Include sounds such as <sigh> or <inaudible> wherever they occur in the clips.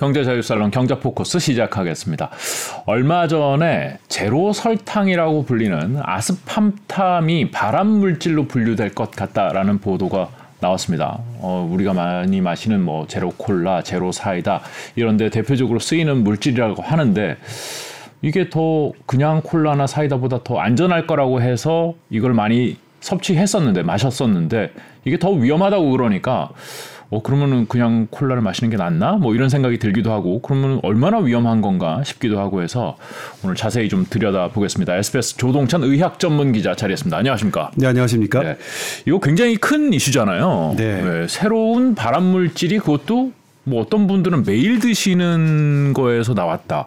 경제자유살롱 경제포커스 시작하겠습니다. 얼마 전에 제로 설탕이라고 불리는 아스팜탐이 발암 물질로 분류될 것 같다라는 보도가 나왔습니다. 어, 우리가 많이 마시는 뭐 제로 콜라, 제로 사이다 이런데 대표적으로 쓰이는 물질이라고 하는데 이게 더 그냥 콜라나 사이다보다 더 안전할 거라고 해서 이걸 많이 섭취했었는데 마셨었는데 이게 더 위험하다고 그러니까 어 그러면은 그냥 콜라를 마시는 게 낫나? 뭐 이런 생각이 들기도 하고 그러면 얼마나 위험한 건가 싶기도 하고 해서 오늘 자세히 좀 들여다 보겠습니다. SBS 조동찬 의학 전문 기자 자리했습니다. 안녕하십니까? 네, 안녕하십니까? 네. 이거 굉장히 큰 이슈잖아요. 네. 네. 새로운 발암 물질이 그것도 뭐 어떤 분들은 매일 드시는 거에서 나왔다.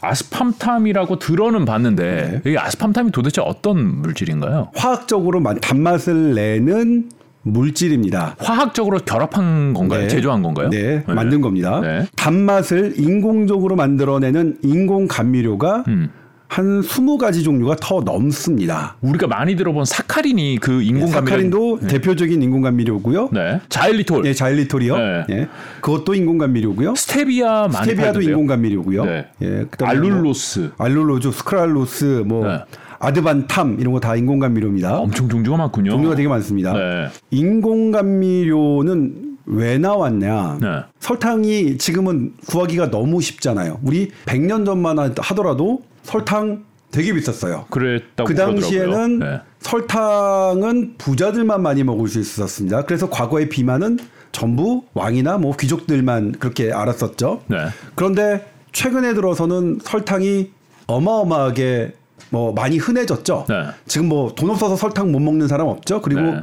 아스팜탐이라고 들어는 봤는데 네. 이 아스팜탐이 도대체 어떤 물질인가요? 화학적으로 단맛을 내는 물질입니다. 화학적으로 결합한 건가요? 네. 제조한 건가요? 네, 네. 만든 겁니다. 네. 단맛을 인공적으로 만들어내는 인공 감미료가 음. 한 20가지 종류가 더 넘습니다. 우리가 많이 들어본 사카린이 그 인공 감미료 사카린도 네. 대표적인 인공 감미료고요. 네. 자일리톨. 네, 자일리톨이요. 네. 네. 그것도 인공 감미료고요. 스테비아 스테비아도 인공 감미료고요. 네. 예, 알룰로스, 뭐 알룰로즈, 수크랄로스 뭐 네. 아드반탐 이런 거 다 인공 감미료입니다. 엄청 종류가 많군요. 종류가 되게 많습니다. 네. 인공 감미료는 왜 나왔냐? 네. 설탕이 지금은 구하기가 너무 쉽잖아요. 우리 100년 전만 하더라도 설탕 되게 비쌌어요. 그랬다고 그 당시에는 네. 설탕은 부자들만 많이 먹을 수 있었습니다. 그래서 과거의 비만은 전부 왕이나 뭐 귀족들만 그렇게 알았었죠. 네. 그런데 최근에 들어서는 설탕이 어마어마하게 뭐 많이 흔해졌죠. 네. 지금 뭐 돈 없어서 설탕 못 먹는 사람 없죠. 그리고 네.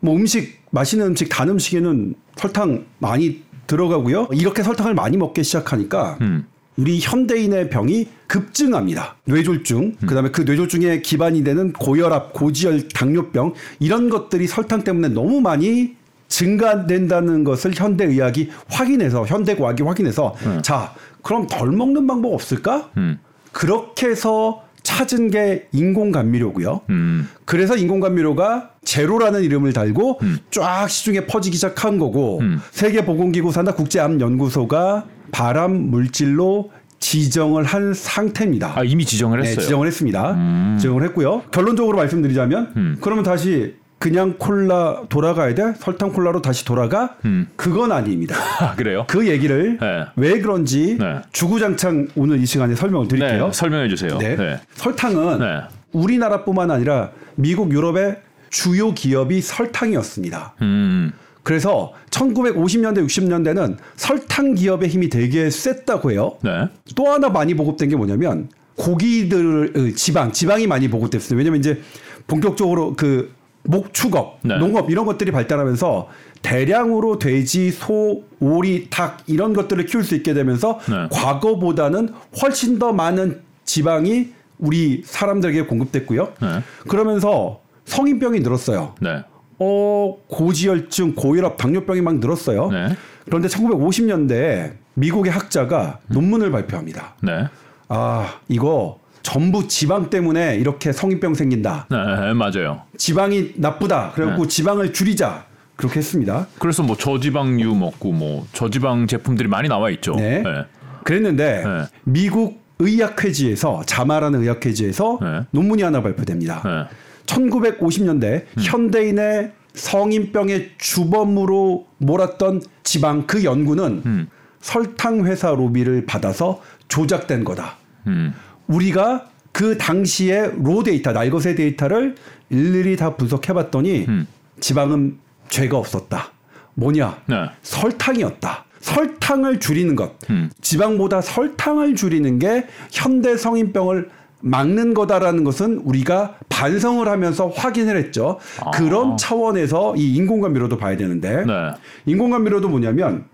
뭐 음식 맛있는 음식 단 음식에는 설탕 많이 들어가고요. 이렇게 설탕을 많이 먹기 시작하니까 음. 우리 현대인의 병이 급증합니다. 뇌졸중, 음. 그다음에 그 뇌졸중의 기반이 되는 고혈압, 고지혈, 당뇨병 이런 것들이 설탕 때문에 너무 많이 증가된다는 것을 현대 의학이 확인해서 현대 과학이 확인해서 음. 자 그럼 덜 먹는 방법 없을까? 음. 그렇게 해서 찾은 게 인공 감미료고요. 음. 그래서 인공 감미료가 제로라는 이름을 달고 음. 쫙 시중에 퍼지기 시작한 거고 음. 세계 보건기구 산하 국제암 연구소가 발암 물질로 지정을 한 상태입니다. 아 이미 지정을 네, 했어요. 네, 지정을 했습니다. 음. 지정을 했고요. 결론적으로 말씀드리자면 음. 그러면 다시 그냥 콜라 돌아가야 돼? 설탕 콜라로 다시 돌아가? 음. 그건 아닙니다. <laughs> 아, 그래요? 그 얘기를 네. 왜 그런지 네. 주구장창 오늘 이 시간에 설명을 드릴게요. 네, 설명해 주세요. 네. 네. 설탕은 네. 우리나라뿐만 아니라 미국, 유럽의 주요 기업이 설탕이었습니다. 음. 그래서 1950년대, 60년대는 설탕 기업의 힘이 되게 셌다고 해요. 네. 또 하나 많이 보급된 게 뭐냐면 고기들 지방, 지방이 많이 보급됐어요. 왜냐면 이제 본격적으로 그 목축업, 네. 농업 이런 것들이 발달하면서 대량으로 돼지, 소, 오리, 닭 이런 것들을 키울 수 있게 되면서 네. 과거보다는 훨씬 더 많은 지방이 우리 사람들에게 공급됐고요. 네. 그러면서 성인병이 늘었어요. 네. 어, 고지혈증, 고혈압, 당뇨병이 막 늘었어요. 네. 그런데 1950년대에 미국의 학자가 논문을 발표합니다. 네. 아, 이거 전부 지방 때문에 이렇게 성인병 생긴다. 네, 맞아요. 지방이 나쁘다. 그래갖고 네. 지방을 줄이자. 그렇게 했습니다. 그래서 뭐 저지방유 먹고 뭐 저지방 제품들이 많이 나와 있죠. 네. 네. 그랬는데 네. 미국 의학회지에서 자마라는 의학회지에서 네. 논문이 하나 발표됩니다. 1950년대 음. 현대인의 성인병의 주범으로 몰았던 지방 그 연구는 음. 설탕 회사 로비를 받아서 조작된 거다. 음. 우리가 그 당시에 로 데이터, 날것의 데이터를 일일이 다 분석해 봤더니 음. 지방은 죄가 없었다. 뭐냐? 네. 설탕이었다. 설탕을 줄이는 것. 음. 지방보다 설탕을 줄이는 게 현대 성인병을 막는 거다라는 것은 우리가 반성을 하면서 확인을 했죠. 아. 그런 차원에서 이 인공감미료도 봐야 되는데 네. 인공감미료도 뭐냐면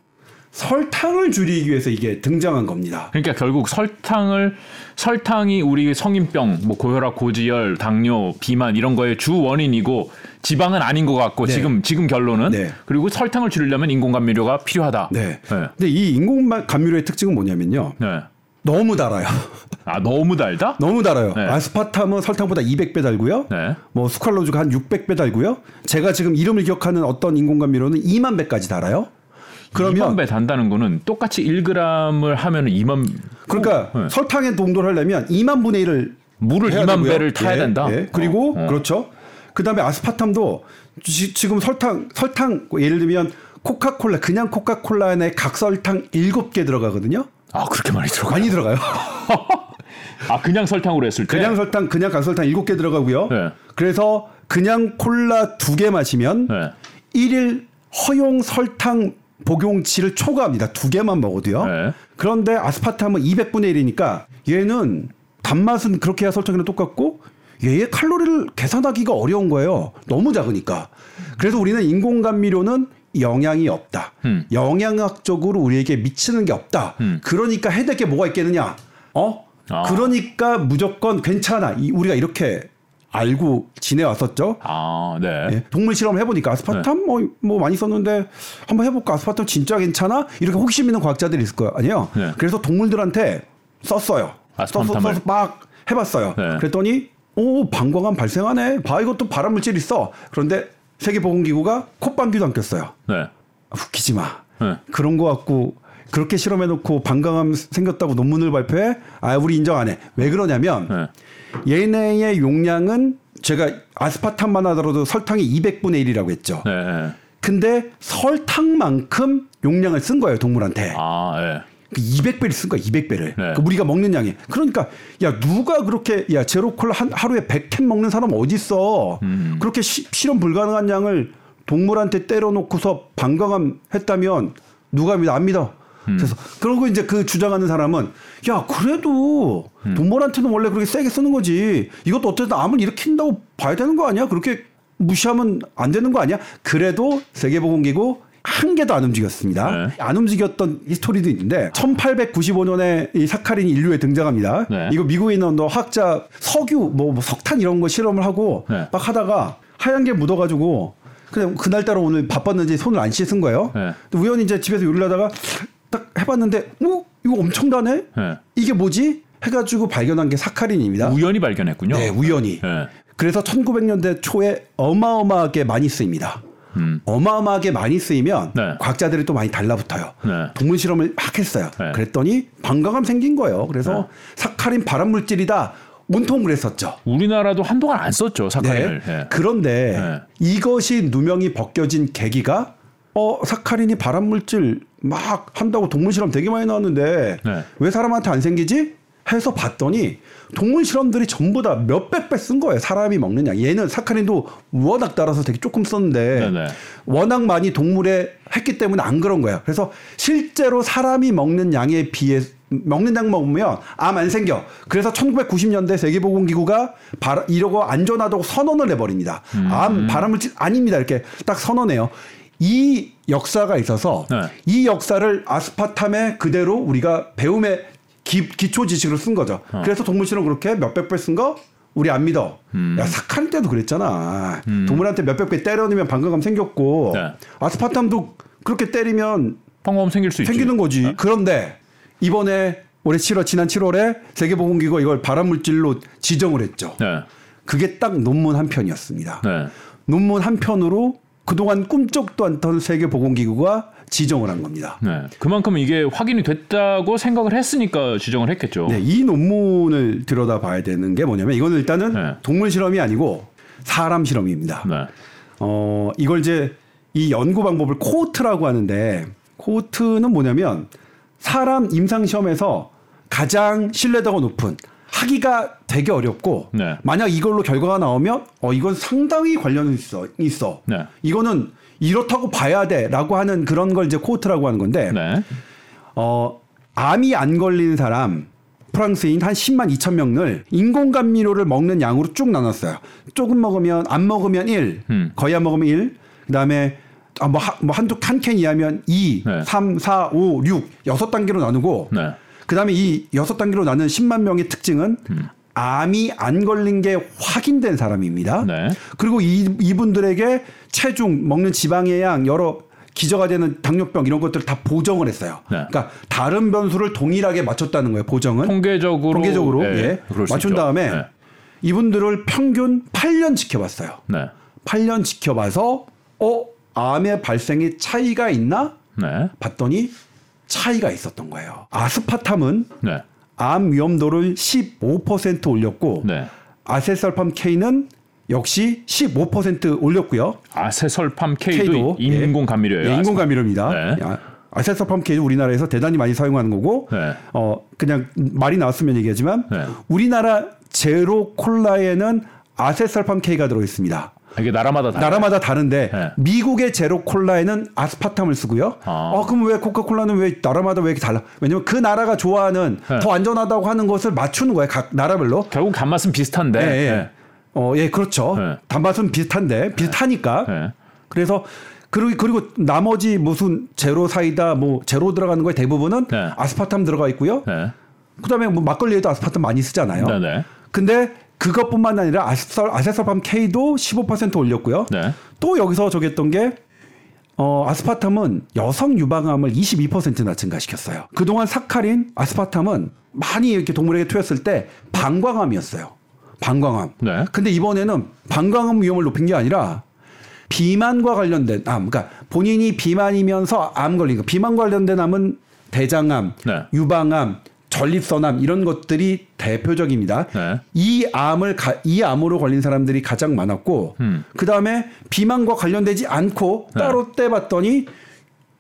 설탕을 줄이기 위해서 이게 등장한 겁니다. 그러니까 결국 설탕을 설탕이 우리 성인병, 뭐 고혈압, 고지혈, 당뇨, 비만 이런 거의 주 원인이고 지방은 아닌 것 같고 네. 지금 지금 결론은 네. 그리고 설탕을 줄이려면 인공 감미료가 필요하다. 네. 네. 근데 이 인공 감미료의 특징은 뭐냐면요. 네. 너무 달아요. 아 너무 달다? 너무 달아요. 네. 아스파탐은 설탕보다 200배 달고요. 네. 뭐 스칼로즈가 한 600배 달고요. 제가 지금 이름을 기억하는 어떤 인공감미료는 2만 배까지 달아요. 그러면 2만 배 단다는 거는 똑같이 1g을 하면 2만 그러니까 네. 설탕에 동도를 하려면 2만 분의 1을 물을 2만 되고요. 배를 타야 예, 된다. 예. 그리고 어, 어. 그렇죠. 그다음에 아스파탐도 지, 금 설탕 설탕 예를 들면 코카콜라 그냥 코카콜라 안에 각설탕 7개 들어가거든요. 아 그렇게 많이 들어가요? 많이 들어가요. <laughs> 아 그냥 설탕으로 했을 때 그냥 설탕 그냥 각설탕 7개 들어가고요. 네. 그래서 그냥 콜라 2개 마시면 네. 1일 허용 설탕 복용치를 초과합니다. 2개만 먹어도요. 네. 그런데 아스파탐은 200분의 1이니까 얘는 단맛은 그렇게 해야 설탕이랑 똑같고 얘의 칼로리를 계산하기가 어려운 거예요. 너무 작으니까. 그래서 우리는 인공감미료는 영향이 없다. 음. 영양학적으로 우리에게 미치는 게 없다. 음. 그러니까 해야 될 게 뭐가 있겠느냐? 어? 아. 그러니까 무조건 괜찮아. 이, 우리가 이렇게 알고 지내왔었죠. 아, 네. 네. 동물 실험을 해보니까 아스파탐 네. 뭐, 뭐 많이 썼는데 한번 해볼까? 아스파탐 진짜 괜찮아? 이렇게 호기심 있는 과학자들이 있을 거예요. 아니에요. 네. 그래서 동물들한테 썼어요. 써서, 써서 막 해봤어요. 네. 그랬더니 오 방광암 발생하네. 봐 이것도 발암물질 있어. 그런데 세계보건기구가 콧방귀도 안 꼈어요. 네. 웃기지 마. 네. 그런 거 갖고 그렇게 실험해놓고 방광암 생겼다고 논문을 발표해? 아 우리 인정 안 해. 왜 그러냐면 네. 얘네의 용량은 제가 아스파탐만 하더라도 설탕이 200분의 1이라고 했죠. 네. 근데 설탕만큼 용량을 쓴 거예요 동물한테. 아, 네. 200배를 그쓴 거야, 200배를. 네. 그 우리가 먹는 양이. 그러니까 야 누가 그렇게 야 제로 콜라 한 하루에 100캔 먹는 사람 어디 있어? 음. 그렇게 시, 실험 불가능한 양을 동물한테 때려놓고서 방광암 했다면 누가 믿어? 안 믿어. 음. 그래서 그러고 이제 그 주장하는 사람은 야 그래도 음. 동물한테는 원래 그렇게 세게 쓰는 거지. 이것도 어쨌든 암을 일으킨다고 봐야 되는 거 아니야? 그렇게 무시하면 안 되는 거 아니야? 그래도 세계보건기구 한 개도 안 움직였습니다. 네. 안 움직였던 history도 있는데 1895년에 이 사카린이 인류에 등장합니다. 네. 이거 미국에 있는 화학자 석유 뭐, 뭐, 석탄 이런 거 실험을 하고 네. 막 하다가 하얀 게 묻어가지고 그냥 그날따라 오늘 바빴는지 손을 안 씻은 거예요. 네. 우연히 이제 집에서 요리를 하다가 딱 해봤는데 어 이거 엄청나네. 네. 이게 뭐지? 해가지고 발견한 게 사카린입니다. 우연히 발견했군요. 네, 우연히. 네. 그래서 1900년대 초에 어마어마하게 많이 쓰입니다. 음. 어마어마하게 많이 쓰이면 네. 과학자들이 또 많이 달라붙어요. 네. 동물 실험을 막 했어요. 네. 그랬더니 방광암 생긴 거예요. 그래서 네. 사카린 발암 물질이다. 온통 그랬었죠. 우리나라도 한동안 안 썼죠 사카린을. 네. 네. 그런데 이것이 누명이 벗겨진 계기가 어 사카린이 발암 물질 막 한다고 동물 실험 되게 많이 나왔는데 왜 사람한테 안 생기지? 해서 봤더니 동물 실험들이 전부 다 몇백 배 쓴 거예요. 사람이 먹는 양. 얘는 사카린도 워낙 따라서 되게 조금 썼는데 네네. 워낙 많이 동물에 했기 때문에 안 그런 거예요. 그래서 실제로 사람이 먹는 양에 비해 먹는 양 먹으면 암 안 생겨. 그래서 1990년대 세계보건기구가 이러고 안전하다고 선언을 해버립니다. 음. 암 발암물질 아닙니다. 이렇게 딱 선언해요. 이 역사가 있어서 네. 이 역사를 아스파탐에 그대로 우리가 배움에 기, 기초 지식으로 쓴 거죠. 어. 그래서 동물실험 그렇게 몇백 배 쓴 거 우리 안 믿어. 음. 야 사카린 때도 그랬잖아. 음. 동물한테 몇백 배 때려놓으면 방광암 생겼고 네. 아스파탐도 그렇게 때리면 방광암 생길 수 생기는 있지. 거지. 네. 그런데 이번에 올해 7월 지난 7월에 세계보건기구 이걸 발암물질로 지정을 했죠. 네. 그게 딱 논문 한 편이었습니다. 네. 논문 한 편으로 그동안 꿈쩍도 않던 세계보건기구가 지정을 한 겁니다. 네. 그만큼 이게 확인이 됐다고 생각을 했으니까 지정을 했겠죠. 네, 이 논문을 들여다봐야 되는 게 뭐냐면 이거는 일단은 네. 동물 실험이 아니고 사람 실험입니다. 네. 어, 이걸 이제 이 연구 방법을 코호트라고 하는데 코호트는 뭐냐면 사람 임상 시험에서 가장 신뢰도가 높은 하기가 되게 어렵고 네. 만약 이걸로 결과가 나오면 어 이건 상당히 관련이 있어 있어. 네. 이거는 이렇다고 봐야 돼라고 하는 그런 걸 이제 코트라고 하는 건데 네. 어 암이 안 걸린 사람 프랑스인 한 10만 2천 명을 인공감미료를 먹는 양으로 쭉 나눴어요. 조금 먹으면 안 먹으면 1, 음. 거의 안 먹으면 1. 그다음에 아, 뭐, 하, 뭐 한두 이하면 2, 네. 3, 4, 5, 6 여섯 단계로 나누고 네. 그다음에 이 여섯 단계로 나눈 10만 명의 특징은 음. 암이 안 걸린 게 확인된 사람입니다. 네. 그리고 이, 이분들에게 체중, 먹는 지방의 양, 여러 기저가 되는 당뇨병 이런 것들을 다 보정을 했어요. 네. 그러니까 다른 변수를 동일하게 맞췄다는 거예요. 보정은 통계적으로 통계적으로 네, 예. 맞춘 다음에 네. 이분들을 평균 8년 지켜봤어요. 네. 8년 지켜봐서 어 암의 발생이 차이가 있나? 네. 봤더니 차이가 있었던 거예요. 아스파탐은 네. 암 위험도를 15% 올렸고 네. 아세설팜 K는 역시 15% 올렸고요. 아세설팜 K도, K도 인공 감미료예요. 예, 인공 감미료입니다. 네. 아세설팜 K 우리나라에서 대단히 많이 사용하는 거고 네. 어 그냥 말이 나왔으면 얘기하지만 네. 우리나라 제로 콜라에는 아세설팜 K가 들어 있습니다. 이게 나라마다 다르 나라마다 다른데 네. 미국의 제로 콜라에는 아스파탐을 쓰고요. 아. 어, 그럼 왜 코카콜라는 왜 나라마다 왜 이렇게 달라? 왜냐면 그 나라가 좋아하는 네. 더 안전하다고 하는 것을 맞추는 거예요. 각 나라별로. 결국 단맛은 비슷한데. 네, 예. 네. 어, 예, 그렇죠. 네. 단맛은 비슷한데 비슷하니까. 네. 그래서 그리고 그리고 나머지 무슨 제로 사이다 뭐 제로 들어가는 거에 대부분은 아스파탐 들어가 있고요. 그다음에 뭐 막걸리에도 아스파탐 많이 쓰잖아요. 네네. 근데 그것뿐만 아니라 아세설, 아세설팜 K도 15% 올렸고요. 네. 또 여기서 저기 했던 게 어, 아스파탐은 여성 유방암을 22%나 증가시켰어요. 그동안 사카린, 아스파탐은 많이 이렇게 동물에게 투였을 때 방광암이었어요. 방광암. 네. 근데 이번에는 방광암 위험을 높인 게 아니라 비만과 관련된 암, 그러니까 본인이 비만이면서 암 걸린 거, 비만 관련된 암은 대장암, 네. 유방암, 전립선암 이런 것들이 대표적입니다. 네. 이 암을 가, 이 암으로 걸린 사람들이 가장 많았고 음. 그 다음에 비만과 관련되지 않고 네. 따로 떼봤더니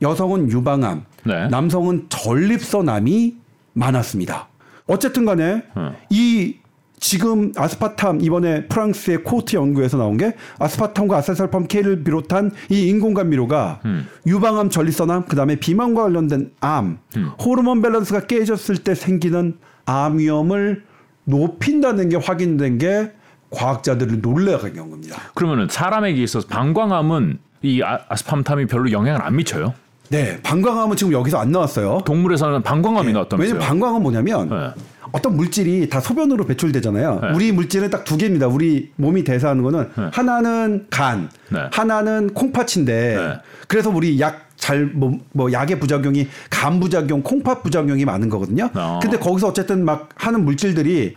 여성은 유방암, 네. 남성은 전립선암이 많았습니다. 어쨌든 간에 음. 이 지금 아스파탐 이번에 프랑스의 코호트 연구에서 나온 게 아스파탐과 아세설팜 K를 비롯한 이 인공감미료가 음. 유방암, 전립선암, 그다음에 비만과 관련된 암, 음. 호르몬 밸런스가 깨졌을 때 생기는 암 위험을 높인다는 게 확인된 게 과학자들을 놀라게 한 겁니다. 그러면은 사람에게 있어서 방광암은 이 아, 아스파탐이 별로 영향을 안 미쳐요? 네, 방광암은 지금 여기서 안 나왔어요. 동물에서는 방광암이 네. 나왔다면서요? 왜냐면 방광은 뭐냐면 네. 어떤 물질이 다 소변으로 배출되잖아요. 네. 우리 물질은 딱 두 개입니다. 우리 몸이 대사하는 거는 네. 하나는 간, 네. 하나는 콩팥인데 네. 그래서 우리 약 잘뭐 뭐 약의 부작용이 간 부작용, 콩팥 부작용이 많은 거거든요. 어. 근데 거기서 어쨌든 막 하는 물질들이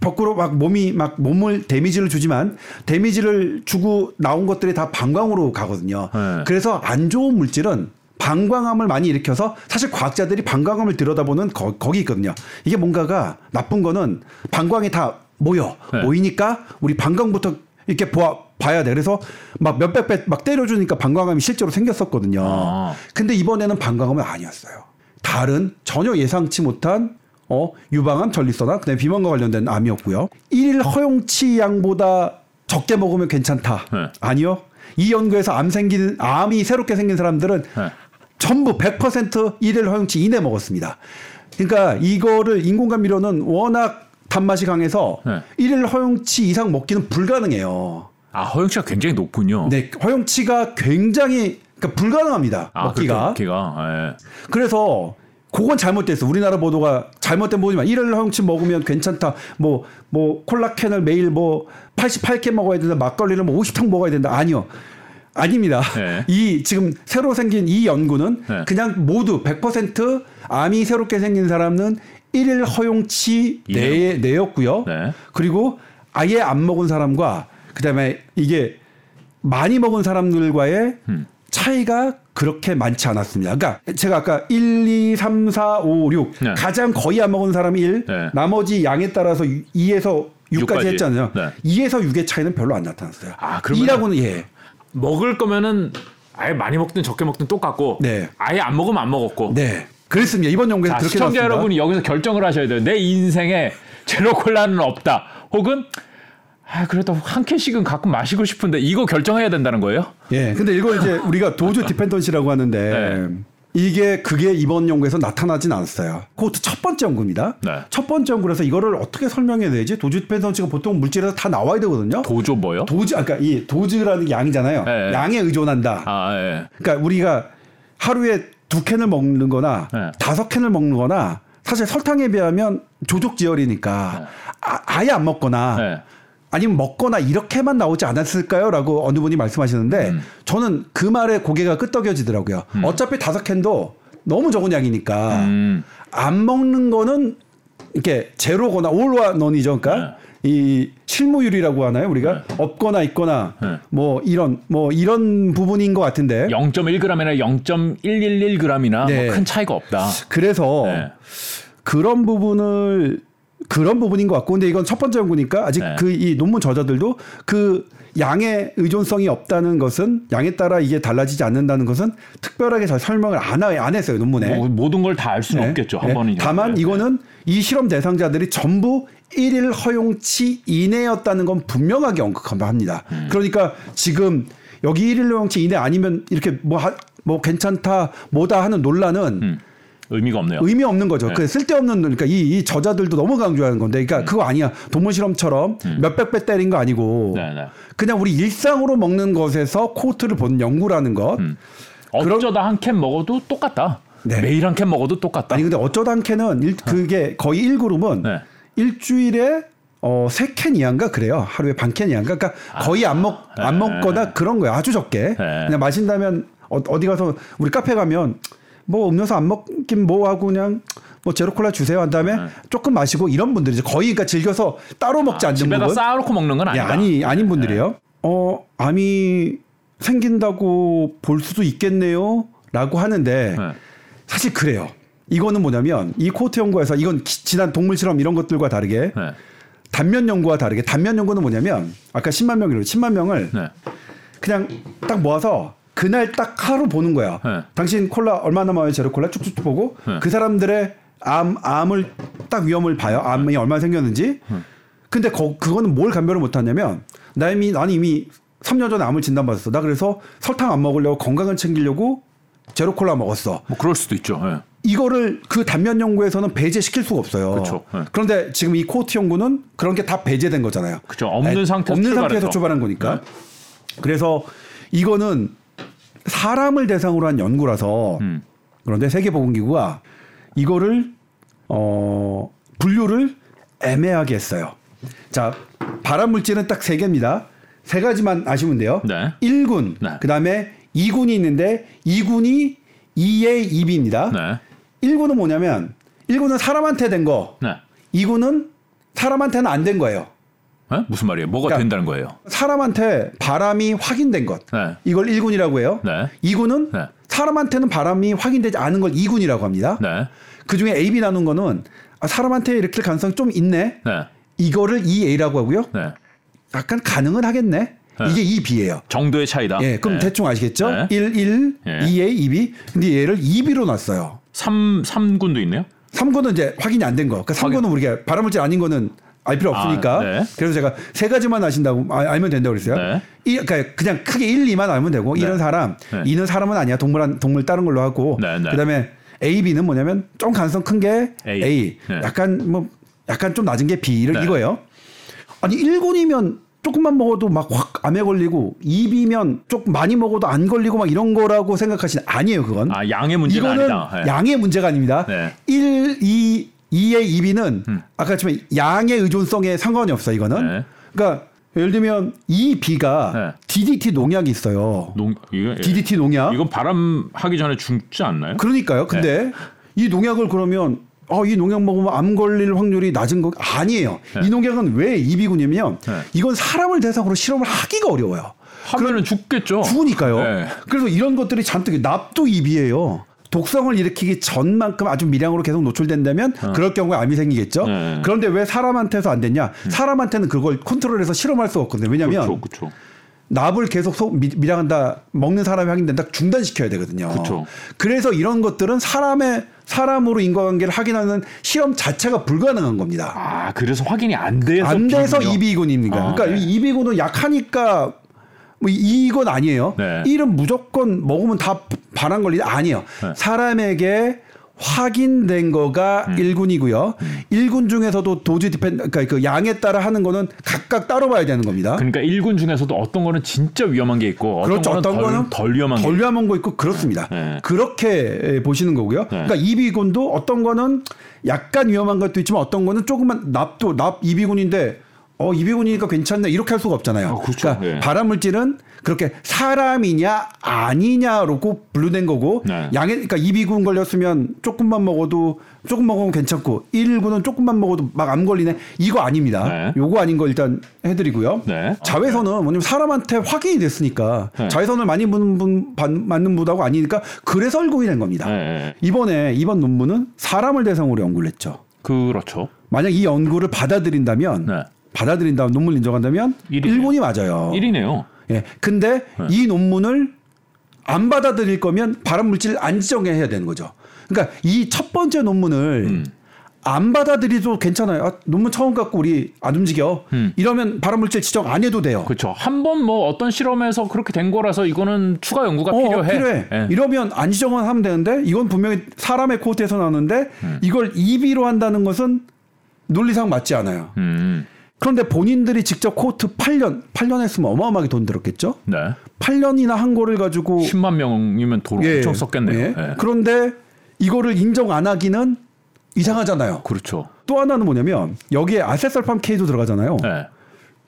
거꾸로 막 몸이 막 몸을 데미지를 주지만 데미지를 주고 나온 것들이 다 방광으로 가거든요. 그래서 안 좋은 물질은 방광암을 많이 일으켜서 사실 과학자들이 방광암을 들여다보는 거, 기 있거든요. 이게 뭔가가 나쁜 거는 방광이 다 모여 네. 모이니까 우리 방광부터 이렇게 보아, 봐야 돼. 그래서 막 몇백 배 막 때려주니까 방광암이 실제로 생겼었거든요. 아. 근데 이번에는 방광암은 아니었어요. 다른 전혀 예상치 못한 어 유방암, 전립선암, 그다음에 비만과 관련된 암이었고요. 일일 허용치 양보다 적게 먹으면 괜찮다. 네. 아니요. 이 연구에서 암 생긴 암이 새롭게 생긴 사람들은 네. 전부 100% 일일 허용치 이내 먹었습니다. 그러니까 이거를 인공감 미료는 워낙 단맛이 강해서 네. 일일 허용치 이상 먹기는 불가능해요. 아 허용치가 굉장히 높군요. 네, 허용치가 굉장히 그러니까 불가능합니다. 아, 먹기가. 먹기가. 네. 그래서 그건 잘못됐어. 우리나라 보도가 잘못된 보지만 일일 허용치 먹으면 괜찮다. 뭐뭐 뭐 콜라캔을 매일 뭐 88캔 먹어야 된다. 막걸리를 뭐 50통 먹어야 된다. 아니요. 아닙니다. 네. 이 지금 새로 생긴 이 연구는 네. 그냥 모두 100% 암이 새롭게 생긴 사람은 1일 허용치 내에 내였고요. 네. 그리고 아예 안 먹은 사람과 그다음에 이게 많이 먹은 사람들과의 음. 차이가 그렇게 많지 않았습니다. 그러니까 제가 아까 1, 2, 3, 4, 5, 6 네. 가장 거의 안 먹은 사람이 1, 네. 나머지 양에 따라서 2에서 6까지, 6까지. 했잖아요. 네. 2에서 6의 차이는 별로 안 나타났어요. 아, 그러면 2라고는 예. 먹을 거면은 아예 많이 먹든 적게 먹든 똑같고 네. 아예 안 먹으면 안 먹었고. 네. 그렇습니다. 이번 연구에서 그렇게 시청자 나왔습니다. 여러분이 여기서 결정을 하셔야 돼요. 내 인생에 제로 콜라는 없다. 혹은 아, 그래도 한 캔씩은 가끔 마시고 싶은데 이거 결정해야 된다는 거예요? 예. 근데 이거 이제 우리가 도주 디펜던시라고 하는데 <laughs> 네. 이게 그게 이번 연구에서 나타나진 않았어요. 그것도 첫 번째 연구입니다. 네. 첫 번째 연구라서 이거를 어떻게 설명해야 되지? 도주 펜던치가 보통 물질에서 다 나와야 되거든요. 도주 뭐요? 도주, 아까 그러니까 이 도주라는 게 양이잖아요. 네. 양에 의존한다. 아, 네. 그러니까 우리가 하루에 두 캔을 먹는 거나 네. 다섯 캔을 먹는 거나 사실 설탕에 비하면 조족지혈이니까 네. 아, 아예 안 먹거나 네. 아니면 먹거나 이렇게만 나오지 않았을까요? 라고 어느 분이 말씀하시는데 음. 저는 그 말에 고개가 끄덕여지더라고요. 음. 어차피 다섯 캔도 너무 적은 양이니까 음. 안 먹는 거는 이렇게 제로거나 올와 넌이죠. 그러니까 네. 이 실무율이라고 하나요 우리가 네. 없거나 있거나 네. 뭐 이런 뭐 이런 부분인 것 같은데 0.1g이나 0.111g이나 네. 뭐큰 차이가 없다. 그래서 네. 그런 부분을 그런 부분인 것 같고 근데 이건 첫 번째 연구니까 아직 네. 그이 논문 저자들도 그 양의 의존성이 없다는 것은 양에 따라 이게 달라지지 않는다는 것은 특별하게 잘 설명을 안, 안 했어요 논문에 뭐, 모든 걸 다 알 수는 네. 없겠죠 한 네. 번이 다만 이거는 이 실험 대상자들이 전부 1일 허용치 이내였다는 건 분명하게 언급합니다. 음. 그러니까 지금 여기 1일 허용치 이내 아니면 이렇게 뭐, 하, 뭐 괜찮다 뭐다 하는 논란은 음. 의미가 없네요. 의미 없는 거죠. 네. 그 쓸데없는 그러니까 이, 이, 저자들도 너무 강조하는 건데, 그러니까 음. 그거 아니야. 동물 실험처럼 음. 몇백 배 때린 거 아니고 네, 네. 그냥 우리 일상으로 먹는 것에서 코트를 본 연구라는 것. 음. 어쩌다 한 캔 먹어도 똑같다. 네. 매일 한 캔 먹어도 똑같다. 아니 근데 어쩌다 한 캔은 일, 그게 거의 1그룹은 네. 일주일에 어, 세 캔 이하인가 그래요. 하루에 반 캔 이하인가. 그러니까 거의 안 먹, 아, 안 먹거나 그런 거예요. 아주 적게. 그냥 마신다면 어, 어디 가서 우리 카페 가면 뭐 음료수 안 먹긴 뭐 하고 그냥 뭐 제로 콜라 주세요 한 다음에 네. 조금 마시고 이런 분들이죠. 거의 그러니까 즐겨서 따로 먹지 아, 않는 집에다 부분. 쌓아놓고 먹는 건 아니다. 아니 아닌 분들이에요. 네. 어 암이 생긴다고 볼 수도 있겠네요라고 하는데 네. 사실 그래요. 이거는 뭐냐면 이 코트 연구에서 이건 지난 동물 실험 이런 것들과 다르게 네. 단면 연구와 다르게 단면 연구는 뭐냐면 아까 10만 명이로 10만 명을 네. 그냥 딱 모아서 그날 딱 하루 보는 거야. 네. 당신 콜라 얼마 남아요? 제로 콜라 쭉쭉 보고 네. 그 사람들의 암 암을 딱 위험을 봐요. 암이 네. 얼마 생겼는지. 네. 근데 거, 그거는 뭘 감별을 못 하냐면 나 이미 난 이미 3년 전에 암을 진단받았어. 나 그래서 설탕 안 먹으려고 건강을 챙기려고 제로 콜라 먹었어. 뭐 그럴 수도 있죠. 네. 이거를 그 단면 연구에서는 배제시킬 수가 없어요. 그렇죠. 네. 그런데 지금 이 코트 연구는 그런 게 다 배제된 거잖아요. 그렇죠. 없는 상태에서 없는. 상태에서 출발한 거니까. 네. 그래서 이거는 사람을 대상으로 한 연구라서 음. 그런데 세계보건기구가 이거를 어 분류를 애매하게 했어요. 자 발암 물질은 딱 세 개입니다. 세 가지만 아시면 돼요. 네. 1군, 네. 그 다음에 2군이 있는데 2군이 2의 2B입니다. 네. 1군은 뭐냐면 1군은 사람한테 된 거, 네. 2군은 사람한테는 안 된 거예요. 네? 무슨 말이에요? 뭐가 그러니까 된다는 거예요? 사람한테 바람이 확인된 것. 네. 이걸 1군이라고 해요. 네. 2군은 네. 사람한테는 바람이 확인되지 않은 걸 2군이라고 합니다. 네. 그 중에 A, B 나눈 거는 아, 사람한테 일으킬 가능성이 좀 있네. 네. 이거를 2A라고 하고요. 네. 약간 가능은 하겠네. 이게 2B예요. 정도의 차이다. 예, 그럼 대충 아시겠죠? 1, 1, 예. 2A, 2B. 근데 얘를 2B로 놨어요. 3, 3군도 있네요? 3군은 이제 확인이 안 된 거. 그러니까 3군은 우리가 발암물질 아닌 거는 알 필요 아, 없으니까. 아, 네. 그래서 제가 세 가지만 아신다고 아, 알면 된다고 그랬어요. 네. 이 그러니까 그냥 크게 1, 2만 알면 되고 네. 이런 사람, 네. 이는 사람은 아니야. 동물 한 동물 다른 걸로 하고. 네, 네. 그다음에 A, B는 뭐냐면 좀 가능성 큰 게 A, A. 네. 약간 뭐 약간 좀 낮은 게 B 이거예요. 아니 1군이면 조금만 먹어도 막 확 암에 걸리고 2비면 조금 많이 먹어도 안 걸리고 막 이런 거라고 생각하시는 아니에요 그건. 아 양의 문제가 이거는 아니다. 양의 문제가 아닙니다. 1, 2 2의 2B는 음. 아까 했지만 양의 의존성에 상관이 없어 이거는. 네. 그러니까 예를 들면 이 B가 네. DDT 농약이 있어요. 농 이거, DDT 농약. 이건 바람 하기 전에 죽지 않나요? 그러니까요. 근데 네. 이 농약을 그러면 아, 이 농약 먹으면 암 걸릴 확률이 낮은 거 아니에요. 네. 이 농약은 왜 이비군이면 네. 이건 사람을 대상으로 실험을 하기가 어려워요. 하면은 죽겠죠. 죽으니까요. 네. 그래서 이런 것들이 잔뜩 납도 이비예요. 독성을 일으키기 전만큼 아주 미량으로 계속 노출된다면 어. 그럴 경우에 암이 생기겠죠. 네. 그런데 왜 사람한테서 안 됐냐? 음. 사람한테는 그걸 컨트롤해서 실험할 수 없거든요. 왜냐하면 그렇죠, 그렇죠. 납을 계속 소, 미, 밀양한다 먹는 사람이 확인된다 중단시켜야 되거든요. 그렇죠. 그래서 이런 것들은 사람의 사람으로 인과관계를 확인하는 실험 자체가 불가능한 겁니다. 아 그래서 확인이 안 돼서 안 돼서 이비군입니다. 아, 그러니까 네. 이비군은 약하니까 뭐 이건 아니에요. 네. 이름 무조건 먹으면 다 반환 걸리 아니에요. 네. 사람에게 확인된 거가 음. 1군이고요. 음. 1군 중에서도 도즈 디펜 그러니까 그 양에 따라 하는 거는 각각 따로 봐야 되는 겁니다. 그러니까 1군 중에서도 어떤 거는 진짜 위험한 게 있고 어떤 그렇죠. 어떤 덜, 거는 덜 위험한 덜 위험한 거 있고 그렇습니다. 네. 그렇게 보시는 거고요. 네. 그러니까 2비군도 어떤 거는 약간 위험한 것도 있지만 어떤 거는 조금만 납도 납 2비군인데 어 이비군이니까 괜찮네 이렇게 할 수가 없잖아요. 어, 그렇죠. 그러니까 네. 발암 물질은 그렇게 사람이냐 아니냐로 꼭 분류된 거고 네. 양에 그러니까 이비군 걸렸으면 조금만 먹어도 조금 먹으면 괜찮고 1군은 조금만 먹어도 막 암 걸리네 이거 아닙니다. 네. 요거 아닌 거 일단 해드리고요. 네. 자외선은 뭐냐면 사람한테 확인이 됐으니까 네. 자외선을 많이 분, 분, 맞는 분하고 아니니까 그래서 얼굴이 된 겁니다. 네. 이번에 이번 논문은 사람을 대상으로 연구를 했죠. 그렇죠. 만약 이 연구를 받아들인다면 네. 받아들인다면 논문 인정한다면 1이네요. 일본이 맞아요. 1이네요. 예. 근데 네. 이 논문을 안 받아들일 거면 발암 물질 안 지정해야 되는 거죠. 그러니까 이 첫 번째 논문을 음. 안 받아들이도 괜찮아요. 아, 논문 처음 갖고 우리 안 움직여. 음. 이러면 발암물질 지정 안 해도 돼요. 그렇죠. 한 번 뭐 어떤 실험에서 그렇게 된 거라서 이거는 추가 연구가 어, 필요해. 필요해. 네. 이러면 안 지정만 하면 되는데 이건 분명히 사람의 코트에서 나오는데 음. 이걸 EB로 한다는 것은 논리상 맞지 않아요. 음. 그런데 본인들이 직접 코트 8년, 8년 했으면 어마어마하게 돈 들었겠죠? 네. 8년이나 한 거를 가지고 10만 명이면 돈 예, 엄청 썼겠네요. 예. 예. 그런데 이거를 인정 안 하기는 이상하잖아요. 그렇죠. 또 하나는 뭐냐면 여기에 아세설팜 K도 들어가잖아요. 네.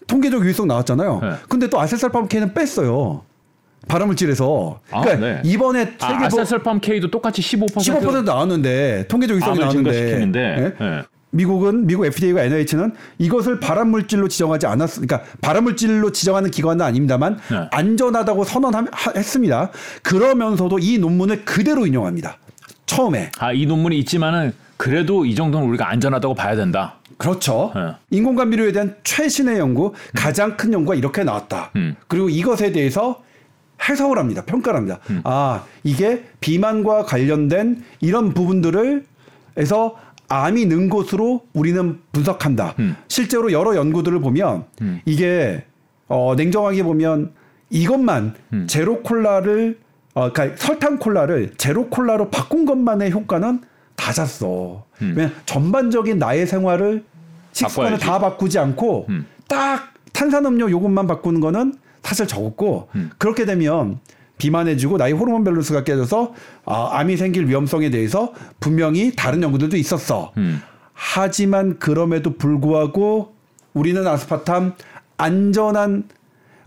통계적 유의성 나왔잖아요. 네. 근데 또 아세설팜 K는 뺐어요. 발암물질에서. 아, 그러니까 네. 이번에 아, 세계 아, 아세설팜 K도 똑같이 15% 15% 나왔는데 통계적 유의성이 나왔는데 네? 네. 미국은 미국 FDA가 NIH는 이것을 발암 물질로 지정하지 않았으니까 발암 물질로 지정하는 기관은 아닙니다만 네. 안전하다고 선언했습니다. 그러면서도 이 논문을 그대로 인용합니다. 처음에. 아, 이 논문이 있지만은 그래도 이 정도는 우리가 안전하다고 봐야 된다. 그렇죠. 네. 인공감미료에 대한 최신의 연구, 음. 가장 큰 연구가 이렇게 나왔다. 음. 그리고 이것에 대해서 해석을 합니다. 평가를 합니다. 음. 아, 이게 비만과 관련된 이런 부분들을 해서 암이 는 곳으로 우리는 분석한다. 음. 실제로 여러 연구들을 보면 음. 이게 어, 냉정하게 보면 이것만 음. 제로 콜라를 어, 그러니까 설탕 콜라를 제로 콜라로 바꾼 것만의 효과는 다 잤어. 음. 왜냐 전반적인 나의 생활을 식습관을 다 바꾸지 않고 음. 딱 탄산음료 요것만 바꾸는 거는 사실 적었고 음. 그렇게 되면 비만해지고 나의 호르몬 밸런스가 깨져서 아, 암이 생길 위험성에 대해서 분명히 다른 연구들도 있었어. 음. 하지만 그럼에도 불구하고 우리는 아스파탐 안전한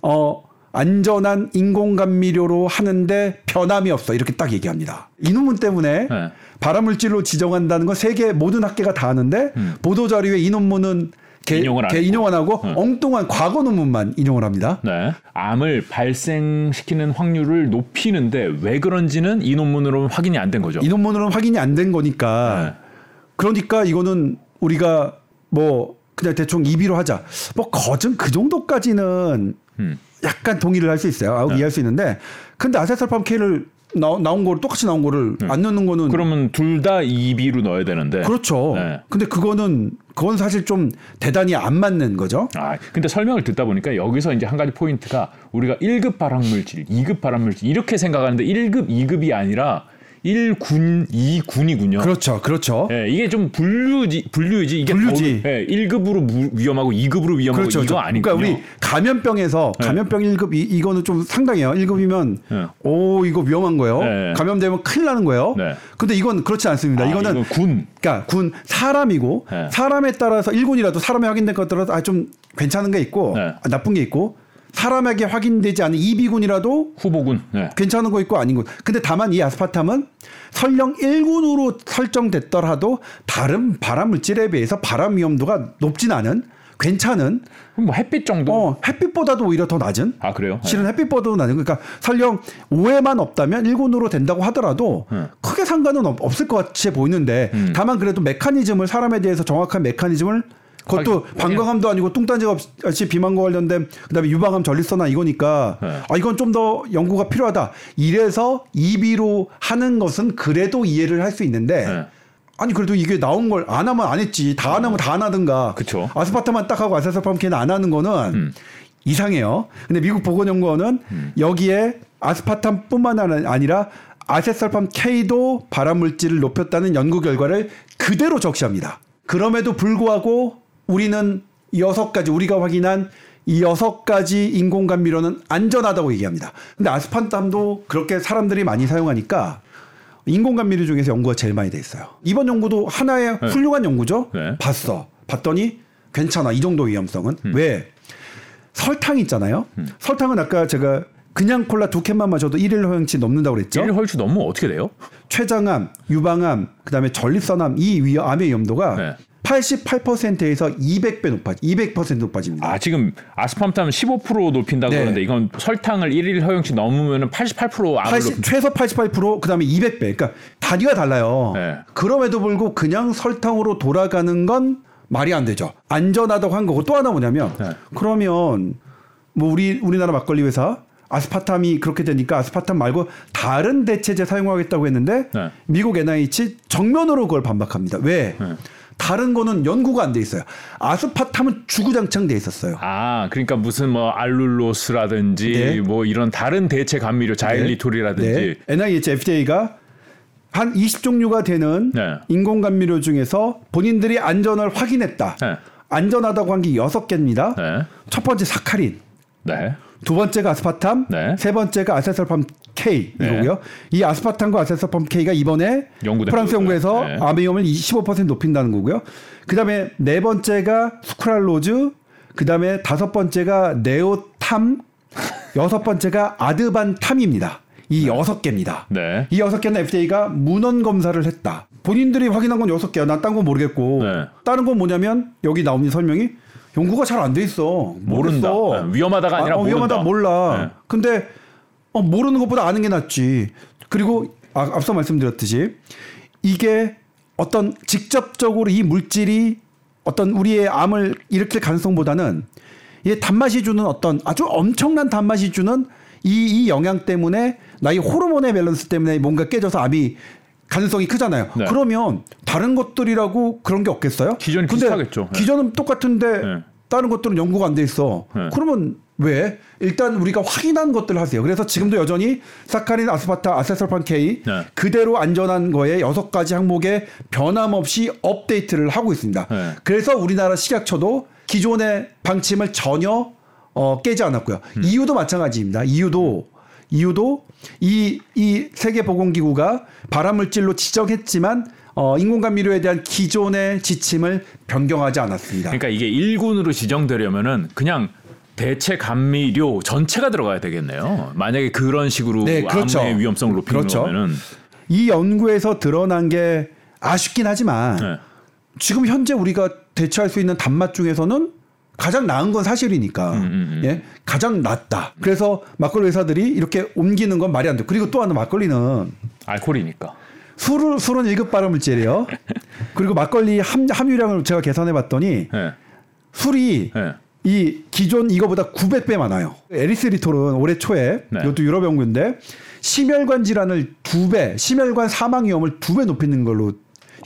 어 안전한 인공감미료로 하는데 변함이 없어 이렇게 딱 얘기합니다. 이 논문 때문에 네. 발암물질로 지정한다는 건 세계 모든 학계가 다 하는데 음. 보도 자료에 이 논문은 개, 인용을 개 인용을 하고 응. 엉뚱한 과거 논문만 인용을 합니다. 네. 암을 발생시키는 확률을 높이는데 왜 그런지는 이 논문으로는 확인이 안 된 거죠. 이 논문으로는 확인이 안 된 거니까 네. 그러니까 이거는 우리가 뭐 그냥 대충 입의로 하자. 뭐 거진 그 정도까지는 음. 약간 동의를 할 수 있어요. 아, 네. 이해할 수 있는데 근데 아세설팜 K를 나, 나온 거를 똑같이 나온 거를 네. 안 넣는 거는 그러면 둘 다 2비로 넣어야 되는데 그렇죠. 네. 근데 그거는 그건 사실 좀 대단히 안 맞는 거죠. 아, 근데 설명을 듣다 보니까 여기서 이제 한 가지 포인트가 우리가 1급 발암물질, 2급 발암물질 이렇게 생각하는데 1급, 2급이 아니라 1군, 2군이군요. 그렇죠. 그렇죠. 예, 이게 좀 분류지, 분류지. 이게 분류지. 더, 예, 1급으로 위험하고 2급으로 위험하고 그렇죠. 이거 아니고 그러니까 우리 감염병에서 예. 감염병 1급 이, 이거는 좀 상당해요. 1급이면 예. 오, 이거 위험한 거예요. 예. 감염되면 큰일 나는 거예요. 네. 근데 이건 그렇지 않습니다. 아, 이거는 군. 그러니까 군 사람이고 예. 사람에 따라서 1군이라도 사람에 확인된 것들은 아, 좀 괜찮은 게 있고 네. 아, 나쁜 게 있고 사람에게 확인되지 않은 이비군이라도 후보군 네. 괜찮은 거 있고 아닌 거. 근데 다만 이 아스파탐은 설령 1군으로 설정됐더라도 다른 발암 물질에 비해서 발암 위험도가 높진 않은 괜찮은 뭐 햇빛 정도 어, 햇빛보다도 오히려 더 낮은 아 그래요 실은 네. 햇빛보다도 낮은 그러니까 설령 오해만 없다면 1군으로 된다고 하더라도 네. 크게 상관은 없 을 것 같이 보이는데 음. 다만 그래도 메커니즘을 사람에 대해서 정확한 메커니즘을 그것도 방광암도 아니고 뚱딴지가 없이 비만과 관련된 그다음에 유방암 전립선암 이거니까 네. 아 이건 좀 더 연구가 필요하다. 이래서 이비로 하는 것은 그래도 이해를 할 수 있는데 네. 아니 그래도 이게 나온 걸 안 하면 안 했지. 다 안 하면 다 안 하든가. 그쵸. 아스파탐만 딱 하고 아세설팜케는 안 하는 거는 음. 이상해요. 근데 미국 보건연구원은 음. 여기에 아스파탐뿐만 아니라 아세설팜 K도 발암 물질을 높였다는 연구 결과를 그대로 적시합니다. 그럼에도 불구하고 우리는 여섯 가지 우리가 확인한 이 여섯 가지 인공 감미료는 안전하다고 얘기합니다. 근데 아스판탐도 그렇게 사람들이 많이 사용하니까 인공 감미료 중에서 연구가 제일 많이 돼 있어요. 이번 연구도 하나의 네. 훌륭한 연구죠. 네. 봤어. 봤더니 괜찮아 이 정도 위험성은 음. 왜 설탕 있잖아요. 음. 설탕은 아까 제가 그냥 콜라 두 캔만 마셔도 일일 허용치 넘는다고 그랬죠. 일일 허용치 넘으면 어떻게 돼요? 췌장암, 유방암, 그다음에 전립선암 이 위, 암의 위험도가 네. 88%에서 200배 높아 200% 높아집니다. 아, 지금 아스팜탐 15% 높인다고 네. 그러는데 이건 설탕을 일일 허용치 넘으면 88% 암을 80, 최소 88% 그다음에 200배. 그러니까 단위가 달라요. 네. 그럼에도 불구하고 그냥 설탕으로 돌아가는 건 말이 안 되죠. 안전하다고 한 거고 또 하나 뭐냐면 네. 그러면 뭐 우리 우리나라 막걸리 회사 아스파탐이 그렇게 되니까 아스파탐 말고 다른 대체제 사용하겠다고 했는데 네. 미국 NIH 정면으로 그걸 반박합니다. 왜? 네. 다른 거는 연구가 안 돼 있어요. 아스파탐은 주구장창 돼 있었어요. 아, 그러니까 무슨 뭐 알룰로스라든지 네. 뭐 이런 다른 대체 감미료 자일리톨이라든지 네. NIH FDA가 한 20종류가 되는 네. 인공 감미료 중에서 본인들이 안전을 확인했다. 네. 안전하다고 한 게 6개입니다. 첫 번째 사카린. 네. 두 번째가 아스파탐, 네. 세 번째가 아세설팜 K 네. 이거고요. 이 아스파탐과 아세설팜 K가 이번에 프랑스 연구에서 네. 암 위험을 25% 높인다는 거고요. 그다음에 네 번째가 수크랄로즈, 그다음에 다섯 번째가 네오탐, 여섯 번째가 아드반탐입니다. 이 네. 여섯 개입니다. 네. 이 여섯 개는 FDA가 문헌 검사를 했다. 본인들이 확인한 건 여섯 개야. 난 딴 건 모르겠고. 네. 다른 건 뭐냐면 여기 나오는 설명이 연구가 잘 안 돼 있어. 모른다. 네, 위험하다가 아니라 아, 어, 위험하다 몰라. 네. 근데 어, 모르는 것보다 아는 게 낫지. 그리고 아, 앞서 말씀드렸듯이 이게 어떤 직접적으로 이 물질이 어떤 우리의 암을 일으킬 가능성보다는 이 단맛이 주는 어떤 아주 엄청난 단맛이 주는 이, 이 영향 때문에 나의 호르몬의 밸런스 때문에 뭔가 깨져서 암이 가능성이 크잖아요. 네. 그러면 다른 것들이라고 그런 게 없겠어요? 기존이 근데 비슷하겠죠. 네. 기존은 똑같은데 네. 다른 것들은 연구가 안 돼 있어. 네. 그러면 왜? 일단 우리가 확인한 것들을 하세요. 그래서 지금도 여전히 사카린, 아스파타, 아세설판 K 네. 그대로 안전한 거에 여섯 가지 항목에 변함없이 업데이트를 하고 있습니다. 네. 그래서 우리나라 식약처도 기존의 방침을 전혀 어, 깨지 않았고요. 음. 이유도 마찬가지입니다. 이유도 이유도 이, 이 세계보건기구가 발암물질로 지정했지만 어, 인공감미료에 대한 기존의 지침을 변경하지 않았습니다. 그러니까 이게 1군으로 지정되려면은 그냥 대체 감미료 전체가 들어가야 되겠네요. 만약에 그런 식으로 네, 그렇죠. 암의 위험성을 높이는 그렇죠. 거면은 이 연구에서 드러난 게 아쉽긴 하지만 네. 지금 현재 우리가 대체할 수 있는 단맛 중에서는 가장 나은 건 사실이니까 음, 음, 음. 예 가장 낫다. 그래서 막걸리 회사들이 이렇게 옮기는 건 말이 안 돼. 그리고 또 하나 막걸리는 알코올이니까 술을 술은 1급 발암물질이에요. 그리고 막걸리 함, 함유량을 제가 계산해 봤더니 네. 술이 네. 이 기존 이거보다 900배 많아요. 에리스리톨은 올해 초에 네. 이것도 유럽 연구인데 심혈관 질환을 두 배, 심혈관 사망 위험을 두 배 높이는 걸로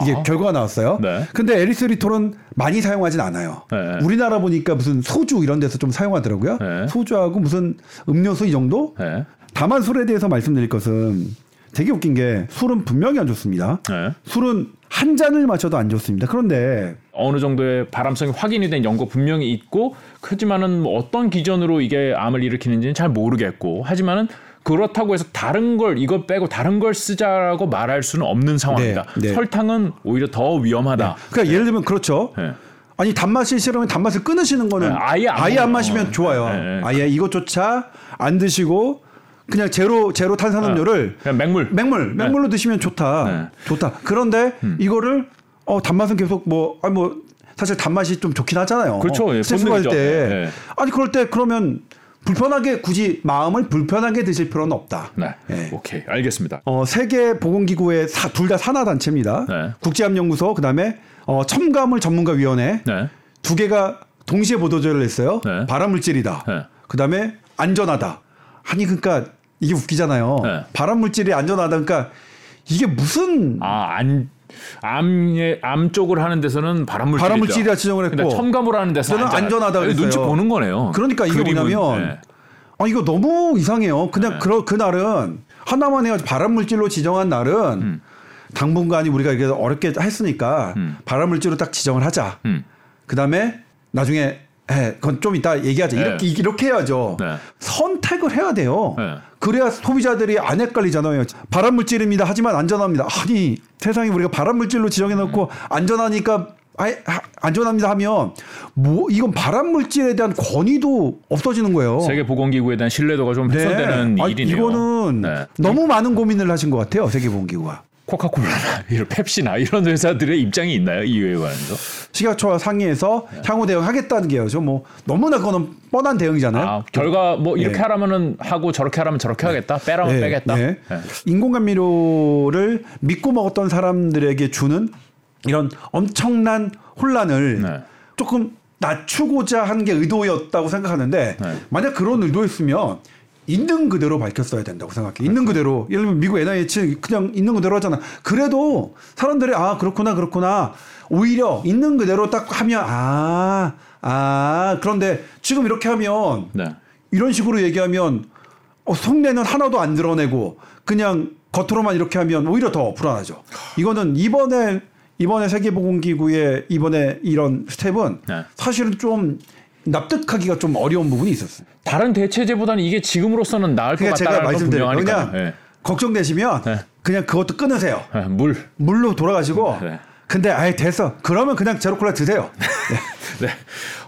이게 아. 결과가 나왔어요. 네. 근데 에리스리톨은 많이 사용하진 않아요. 네. 우리나라 보니까 무슨 소주 이런 데서 좀 사용하더라고요. 네. 소주하고 무슨 음료수 이 정도? 네. 다만 술에 대해서 말씀드릴 것은 되게 웃긴 게 술은 분명히 안 좋습니다. 네. 술은 한 잔을 마셔도 안 좋습니다. 그런데 어느 정도의 발암성이 확인이 된 연구 분명히 있고 하지만은 뭐 어떤 기전으로 이게 암을 일으키는지는 잘 모르겠고 하지만은 그렇다고 해서 다른 걸 이거 빼고 다른 걸 쓰자라고 말할 수는 없는 상황입니다. 네, 네. 설탕은 오히려 더 위험하다. 네. 그러니까 예를 들면 그렇죠. 네. 아니 단맛이 싫으면 단맛을 끊으시는 거는 네, 아예 안, 아예 안 마시면 좋아요. 네, 아예 이것조차 안 드시고 그냥 제로 제로 탄산음료를 그냥 맹물 맹물 맹물로 드시면 좋다. 좋다. 그런데 음. 이거를 어 단맛은 계속 뭐 아니 뭐 사실 단맛이 좀 좋긴 하잖아요. 그렇죠. 예, 스트레스 받을 때 아니 그럴 때 그러면 불편하게 굳이 마음을 불편하게 드실 필요는 없다. 네. 네. 오케이. 알겠습니다. 어, 세계 보건기구의 둘 다 산하 단체입니다. 네. 국제암연구소 그다음에 어, 첨가물 전문가 위원회 네. 두 개가 동시에 보도자를 냈어요. 네. 발암물질이다. 네. 그다음에 안전하다. 아니 그러니까 이게 웃기잖아요. 네. 발암물질이 안전하다. 그러니까 이게 무슨 아 안 암의 암 쪽을 하는 데서는 발암물질이다. 발암물질이라 지정을 했고 첨가물 하는 데서는 안전하다. 그랬어요. 눈치 보는 거네요. 그러니까 이게 그림은, 뭐냐면 네. 아 이거 너무 이상해요. 그냥 네. 그 그날은 하나만 해가지고 발암물질로 지정한 날은 음. 당분간이 우리가 이게 어렵게 했으니까 음. 발암물질로 딱 지정을 하자. 음. 그 다음에 나중에 예, 그건 좀 이따 얘기하자. 네. 이렇게 이렇게 해야죠. 네. 선택을 해야 돼요. 네. 그래야 소비자들이 안 헷갈리잖아요. 발암 물질입니다. 하지만 안전합니다. 아니 세상에 우리가 발암 물질로 지정해 놓고 음. 안전하니까 아예 안전합니다 하면 뭐 이건 발암 물질에 대한 권위도 없어지는 거예요. 세계 보건기구에 대한 신뢰도가 좀 훼손되는 네. 일이네요. 이거는 네. 너무 많은 고민을 하신 것 같아요. 세계 보건기구가. 코카콜라나 이런 펩시나 이런 회사들의 입장이 있나요? 이유에 관해서? 식약처와 상의해서 네. 향후 대응하겠다는 게요. 뭐 너무나 그거는 뻔한 대응이잖아요. 아, 결과 뭐 이렇게 네. 하라면은 하고 저렇게 하라면 저렇게 하겠다. 빼라면 네. 빼겠다. 네. 네. 인공감미료를 믿고 먹었던 사람들에게 주는 이런 엄청난 혼란을 네. 조금 낮추고자 한 게 의도였다고 생각하는데 네. 만약 그런 의도였으면 있는 그대로 밝혔어야 된다고 생각해. 있는 그대로. 예를 들면 미국 NIH 그냥 있는 그대로 하잖아. 그래도 사람들이 아 그렇구나 그렇구나. 오히려 있는 그대로 딱 하면 아 아, 그런데 지금 이렇게 하면 네. 이런 식으로 얘기하면 어, 속내는 하나도 안 드러내고 그냥 겉으로만 이렇게 하면 오히려 더 불안하죠. 이거는 이번에 이번에 세계보건기구의 이번에 이런 스텝은 네. 사실은 좀 납득하기가 좀 어려운 부분이 있었어요. 다른 대체제보다는 이게 지금으로서는 나을 것 같다는 건 분명하니까. 네. 걱정되시면 네. 그냥 그것도 끊으세요. 네, 물 물로 돌아가시고. 네. 근데 아예 됐어. 그러면 그냥 제로콜라 드세요. 네. <laughs> 네.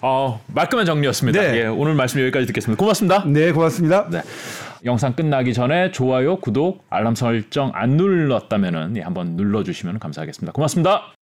어, 말끔한 정리였습니다. 네. 예, 오늘 말씀 여기까지 듣겠습니다. 고맙습니다. 네, 고맙습니다. 네. 영상 끝나기 전에 좋아요, 구독, 알람 설정 안 눌렀다면은 예, 한번 눌러 주시면 감사하겠습니다. 고맙습니다.